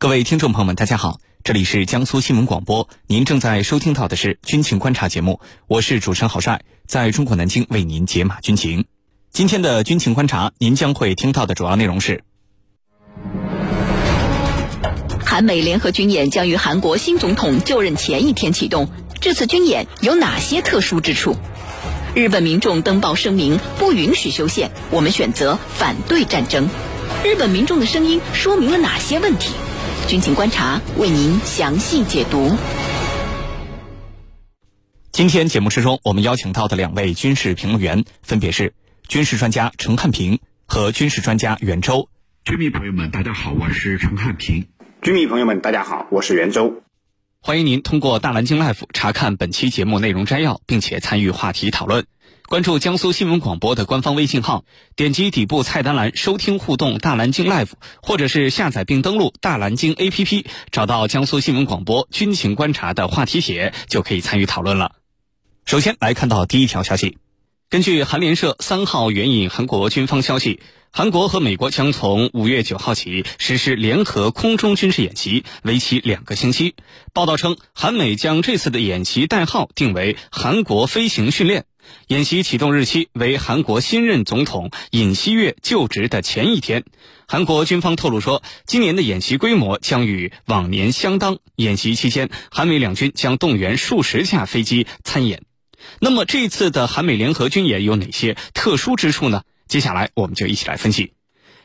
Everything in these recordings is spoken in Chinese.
各位听众朋友们，大家好，这里是江苏新闻广播，您正在收听到的是军情观察节目，我是主持人郝帅，在中国南京为您解码军情。今天的军情观察，您将会听到的主要内容是：韩美联合军演将于韩国新总统就任前一天启动，这次军演有哪些特殊之处？日本民众登报声明不允许修宪，我们选择反对战争。日本民众的声音说明了哪些问题？军情观察为您详细解读。今天节目之中，我们邀请到的两位军事评论员分别是军事专家陈汉平和军事专家袁周。军迷朋友们，大家好，我是陈汉平。军迷朋友们，大家好，我是袁周。欢迎您通过大蓝鲸 Life 查看本期节目内容摘要，并且参与话题讨论。关注江苏新闻广播的官方微信号，点击底部菜单栏收听互动大蓝鲸 Live，或者是下载并登录大蓝鲸 APP，找到江苏新闻广播军情观察的话题帖，就可以参与讨论了。首先来看到第一条消息，根据韩联社三号援引韩国军方消息，韩国和美国将从五月九号起实施联合空中军事演习，为期两个星期。报道称，韩美将这次的演习代号定为“韩国飞行训练”。演习启动日期为韩国新任总统尹锡悦就职的前一天。韩国军方透露说，今年的演习规模将与往年相当。演习期间，韩美两军将动员数十架飞机参演。那么，这次的韩美联合军演有哪些特殊之处呢？接下来，我们就一起来分析。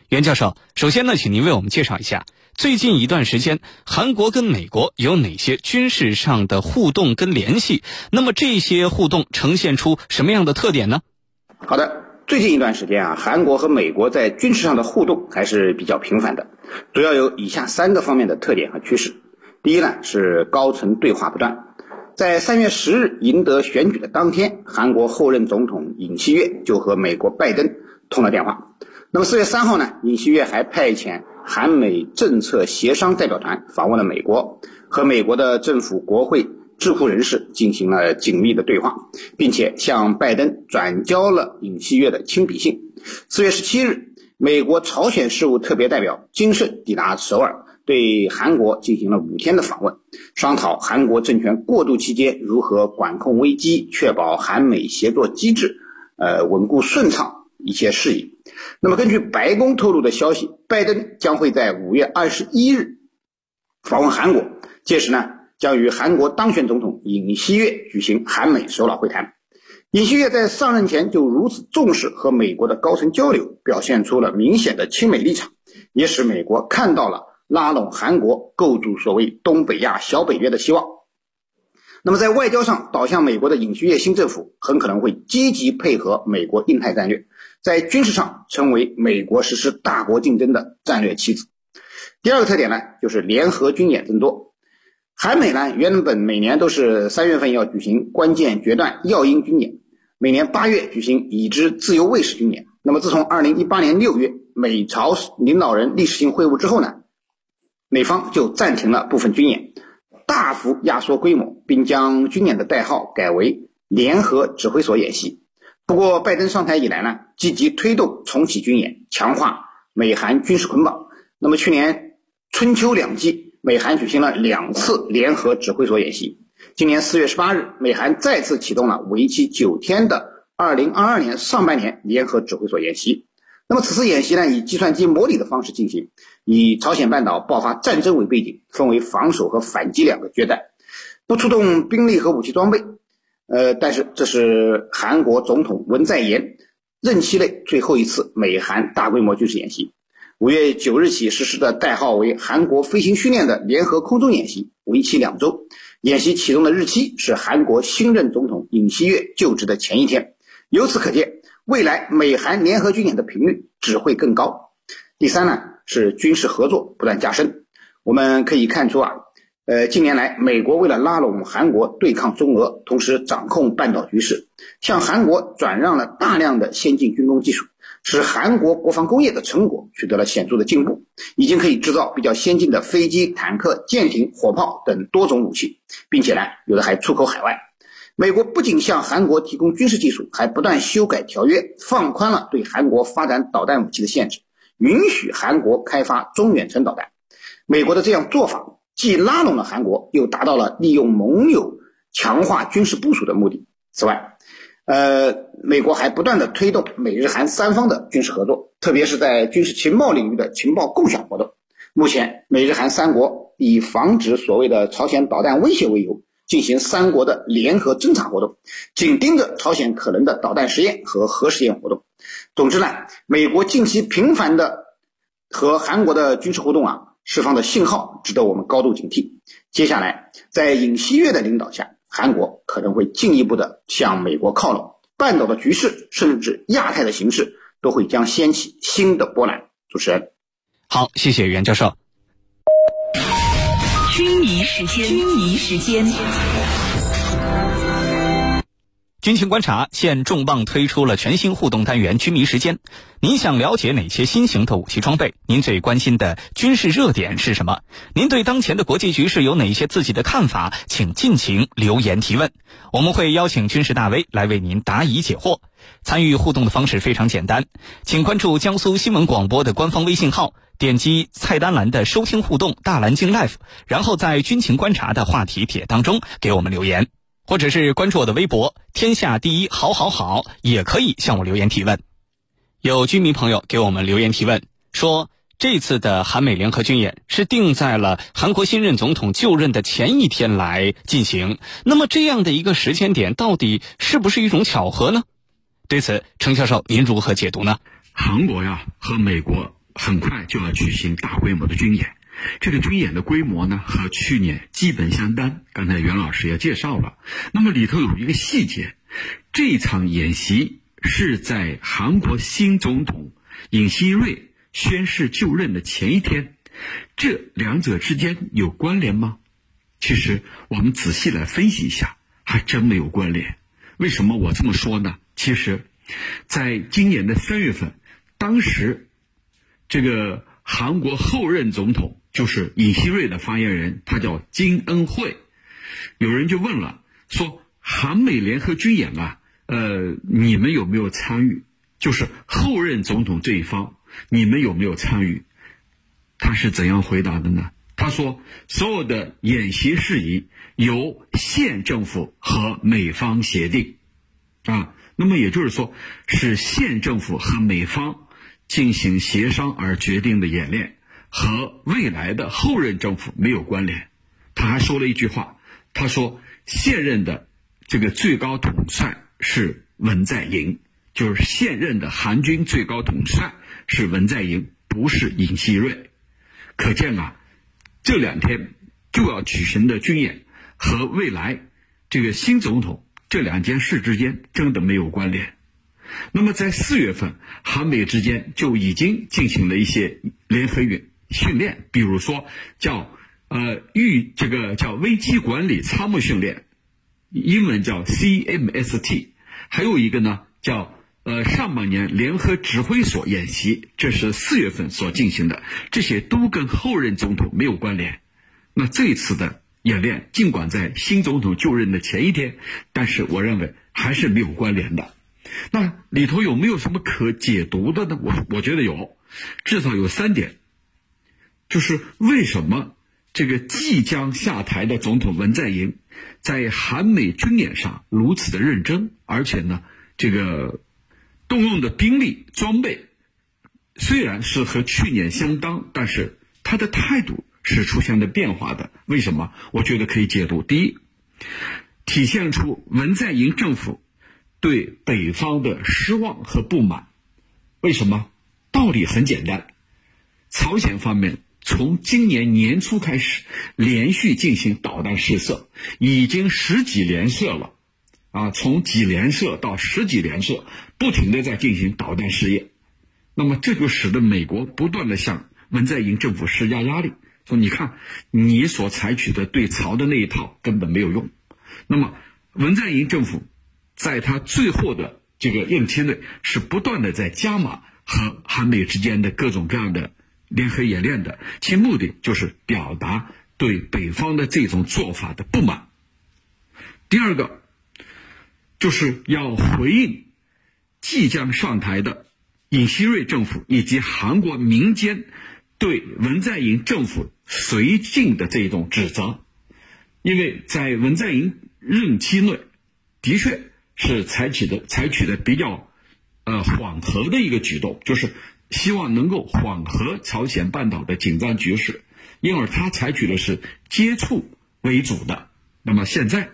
袁教授，首先呢，请您为我们介绍一下。最近一段时间，韩国跟美国有哪些军事上的互动跟联系？那么这些互动呈现出什么样的特点呢？好的，最近一段时间啊，韩国和美国在军事上的互动还是比较频繁的，主要有以下三个方面的特点和趋势。第一呢是高层对话不断，在三月十日赢得选举的当天，韩国后任总统尹锡悦就和美国拜登通了电话。那么四月三号呢，尹锡悦还派遣。韩美政策协商代表团访问了美国，和美国的政府、国会、智库人士进行了紧密的对话，并且向拜登转交了尹锡悦的亲笔信。四月十七日，美国朝鲜事务特别代表金盛抵达首尔，对韩国进行了五天的访问，商讨韩国政权过渡期间如何管控危机，确保韩美协作机制，呃，稳固顺畅一些事宜。那么，根据白宫透露的消息，拜登将会在五月二十一日访问韩国，届时呢，将与韩国当选总统尹锡悦举行韩美首脑会谈。尹锡悦在上任前就如此重视和美国的高层交流，表现出了明显的亲美立场，也使美国看到了拉拢韩国、构筑所谓东北亚小北约的希望。那么，在外交上倒向美国的尹锡悦新政府，很可能会积极配合美国印太战略。在军事上成为美国实施大国竞争的战略棋子。第二个特点呢，就是联合军演增多。韩美呢原本每年都是三月份要举行关键决断要因军演，每年八月举行已知自由卫士军演。那么自从二零一八年六月美朝领导人历史性会晤之后呢，美方就暂停了部分军演，大幅压缩规模，并将军演的代号改为联合指挥所演习。不过，拜登上台以来呢，积极推动重启军演，强化美韩军事捆绑。那么，去年春秋两季，美韩举行了两次联合指挥所演习。今年四月十八日，美韩再次启动了为期九天的二零二二年上半年联合指挥所演习。那么，此次演习呢，以计算机模拟的方式进行，以朝鲜半岛爆发战争为背景，分为防守和反击两个阶段，不出动兵力和武器装备。呃，但是这是韩国总统文在寅任期内最后一次美韩大规模军事演习。五月九日起实施的代号为“韩国飞行训练”的联合空中演习，为期两周。演习启动的日期是韩国新任总统尹锡悦就职的前一天。由此可见，未来美韩联合军演的频率只会更高。第三呢，是军事合作不断加深。我们可以看出啊。呃，近年来，美国为了拉拢韩国对抗中俄，同时掌控半岛局势，向韩国转让了大量的先进军工技术，使韩国国防工业的成果取得了显著的进步，已经可以制造比较先进的飞机、坦克、舰艇、火炮等多种武器，并且呢，有的还出口海外。美国不仅向韩国提供军事技术，还不断修改条约，放宽了对韩国发展导弹武器的限制，允许韩国开发中远程导弹。美国的这样做法既拉拢了韩国，又达到了利用盟友强化军事部署的目的。此外，呃，美国还不断的推动美日韩三方的军事合作，特别是在军事情报领域的情报共享活动。目前，美日韩三国以防止所谓的朝鲜导弹威胁为由，进行三国的联合侦察活动，紧盯着朝鲜可能的导弹实验和核试验活动。总之呢，美国近期频繁的和韩国的军事互动啊，释放的信号值得我们高度警惕。接下来，在尹锡悦的领导下，韩国可能会进一步的向美国靠拢，半岛的局势甚至亚太的形势都会将掀起新的波澜。主持人，好，谢谢袁教授。军迷时间，军迷时间。军情观察现重磅推出了全新互动单元“军迷时间”。您想了解哪些新型的武器装备？您最关心的军事热点是什么？您对当前的国际局势有哪些自己的看法？请尽情留言提问，我们会邀请军事大 V 来为您答疑解惑。参与互动的方式非常简单，请关注江苏新闻广播的官方微信号，点击菜单栏的“收听互动大蓝鲸 Life”，然后在“军情观察”的话题帖当中给我们留言。或者是关注我的微博“天下第一好好好”，也可以向我留言提问。有居民朋友给我们留言提问说，这次的韩美联合军演是定在了韩国新任总统就任的前一天来进行。那么这样的一个时间点，到底是不是一种巧合呢？对此，程教授您如何解读呢？韩国呀和美国很快就要举行大规模的军演。这个军演的规模呢，和去年基本相当。刚才袁老师也介绍了，那么里头有一个细节，这场演习是在韩国新总统尹锡瑞宣誓就任的前一天，这两者之间有关联吗？其实我们仔细来分析一下，还真没有关联。为什么我这么说呢？其实，在今年的三月份，当时这个韩国后任总统。就是尹锡瑞的发言人，他叫金恩惠。有人就问了，说韩美联合军演啊，呃，你们有没有参与？就是后任总统这一方，你们有没有参与？他是怎样回答的呢？他说，所有的演习事宜由县政府和美方协定，啊，那么也就是说，是县政府和美方进行协商而决定的演练。和未来的后任政府没有关联，他还说了一句话，他说现任的这个最高统帅是文在寅，就是现任的韩军最高统帅是文在寅，不是尹锡瑞。可见啊，这两天就要举行的军演和未来这个新总统这两件事之间真的没有关联。那么在四月份，韩美之间就已经进行了一些联合演。训练，比如说叫呃预这个叫危机管理参谋训练，英文叫 CMST，还有一个呢叫呃上半年联合指挥所演习，这是四月份所进行的，这些都跟后任总统没有关联。那这次的演练，尽管在新总统就任的前一天，但是我认为还是没有关联的。那里头有没有什么可解读的呢？我我觉得有，至少有三点。就是为什么这个即将下台的总统文在寅，在韩美军演上如此的认真，而且呢，这个动用的兵力装备虽然是和去年相当，但是他的态度是出现了变化的。为什么？我觉得可以解读：第一，体现出文在寅政府对北方的失望和不满。为什么？道理很简单，朝鲜方面。从今年年初开始，连续进行导弹试射，已经十几连射了，啊，从几连射到十几连射，不停的在进行导弹试验。那么这就使得美国不断的向文在寅政府施加压力，说你看你所采取的对朝的那一套根本没有用。那么文在寅政府在他最后的这个任期内，是不断的在加码和韩美之间的各种各样的。联合演练的其目的就是表达对北方的这种做法的不满。第二个，就是要回应即将上台的尹锡瑞政府以及韩国民间对文在寅政府绥靖的这种指责，因为在文在寅任期内，的确是采取的采取的比较呃缓和的一个举动，就是希望能够缓和朝鲜半岛的紧张局势，因而他采取的是接触为主的。那么现在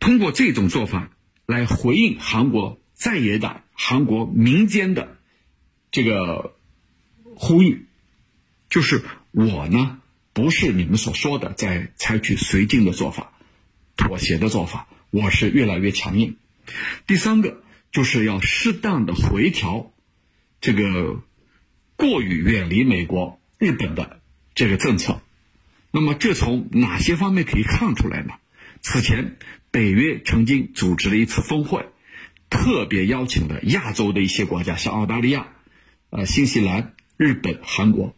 通过这种做法来回应韩国在野党、韩国民间的这个呼吁，就是我呢。不是你们所说的在采取绥靖的做法、妥协的做法，我是越来越强硬。第三个就是要适当的回调这个过于远离美国、日本的这个政策。那么这从哪些方面可以看出来呢？此前北约曾经组织了一次峰会，特别邀请了亚洲的一些国家，像澳大利亚、呃新西兰、日本、韩国。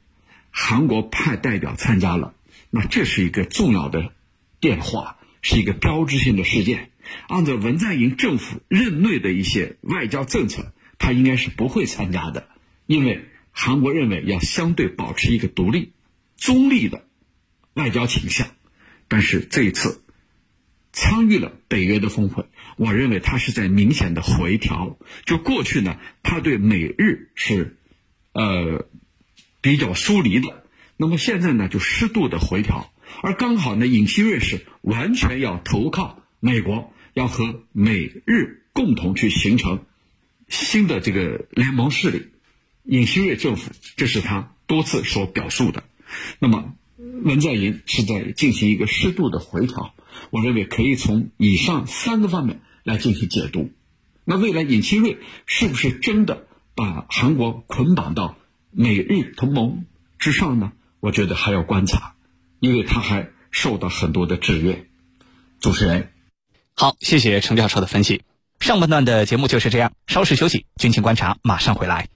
韩国派代表参加了，那这是一个重要的变化，是一个标志性的事件。按照文在寅政府任内的一些外交政策，他应该是不会参加的，因为韩国认为要相对保持一个独立、中立的外交倾向。但是这一次参与了北约的峰会，我认为他是在明显的回调。就过去呢，他对美日是，呃。比较疏离的，那么现在呢就适度的回调，而刚好呢尹锡悦是完全要投靠美国，要和美日共同去形成新的这个联盟势力。尹锡悦政府这是他多次所表述的，那么文在寅是在进行一个适度的回调，我认为可以从以上三个方面来进行解读。那未来尹锡悦是不是真的把韩国捆绑到？美日同盟之上呢，我觉得还要观察，因为他还受到很多的制约。主持人，好，谢谢程教授的分析。上半段的节目就是这样，稍事休息，军情观察马上回来。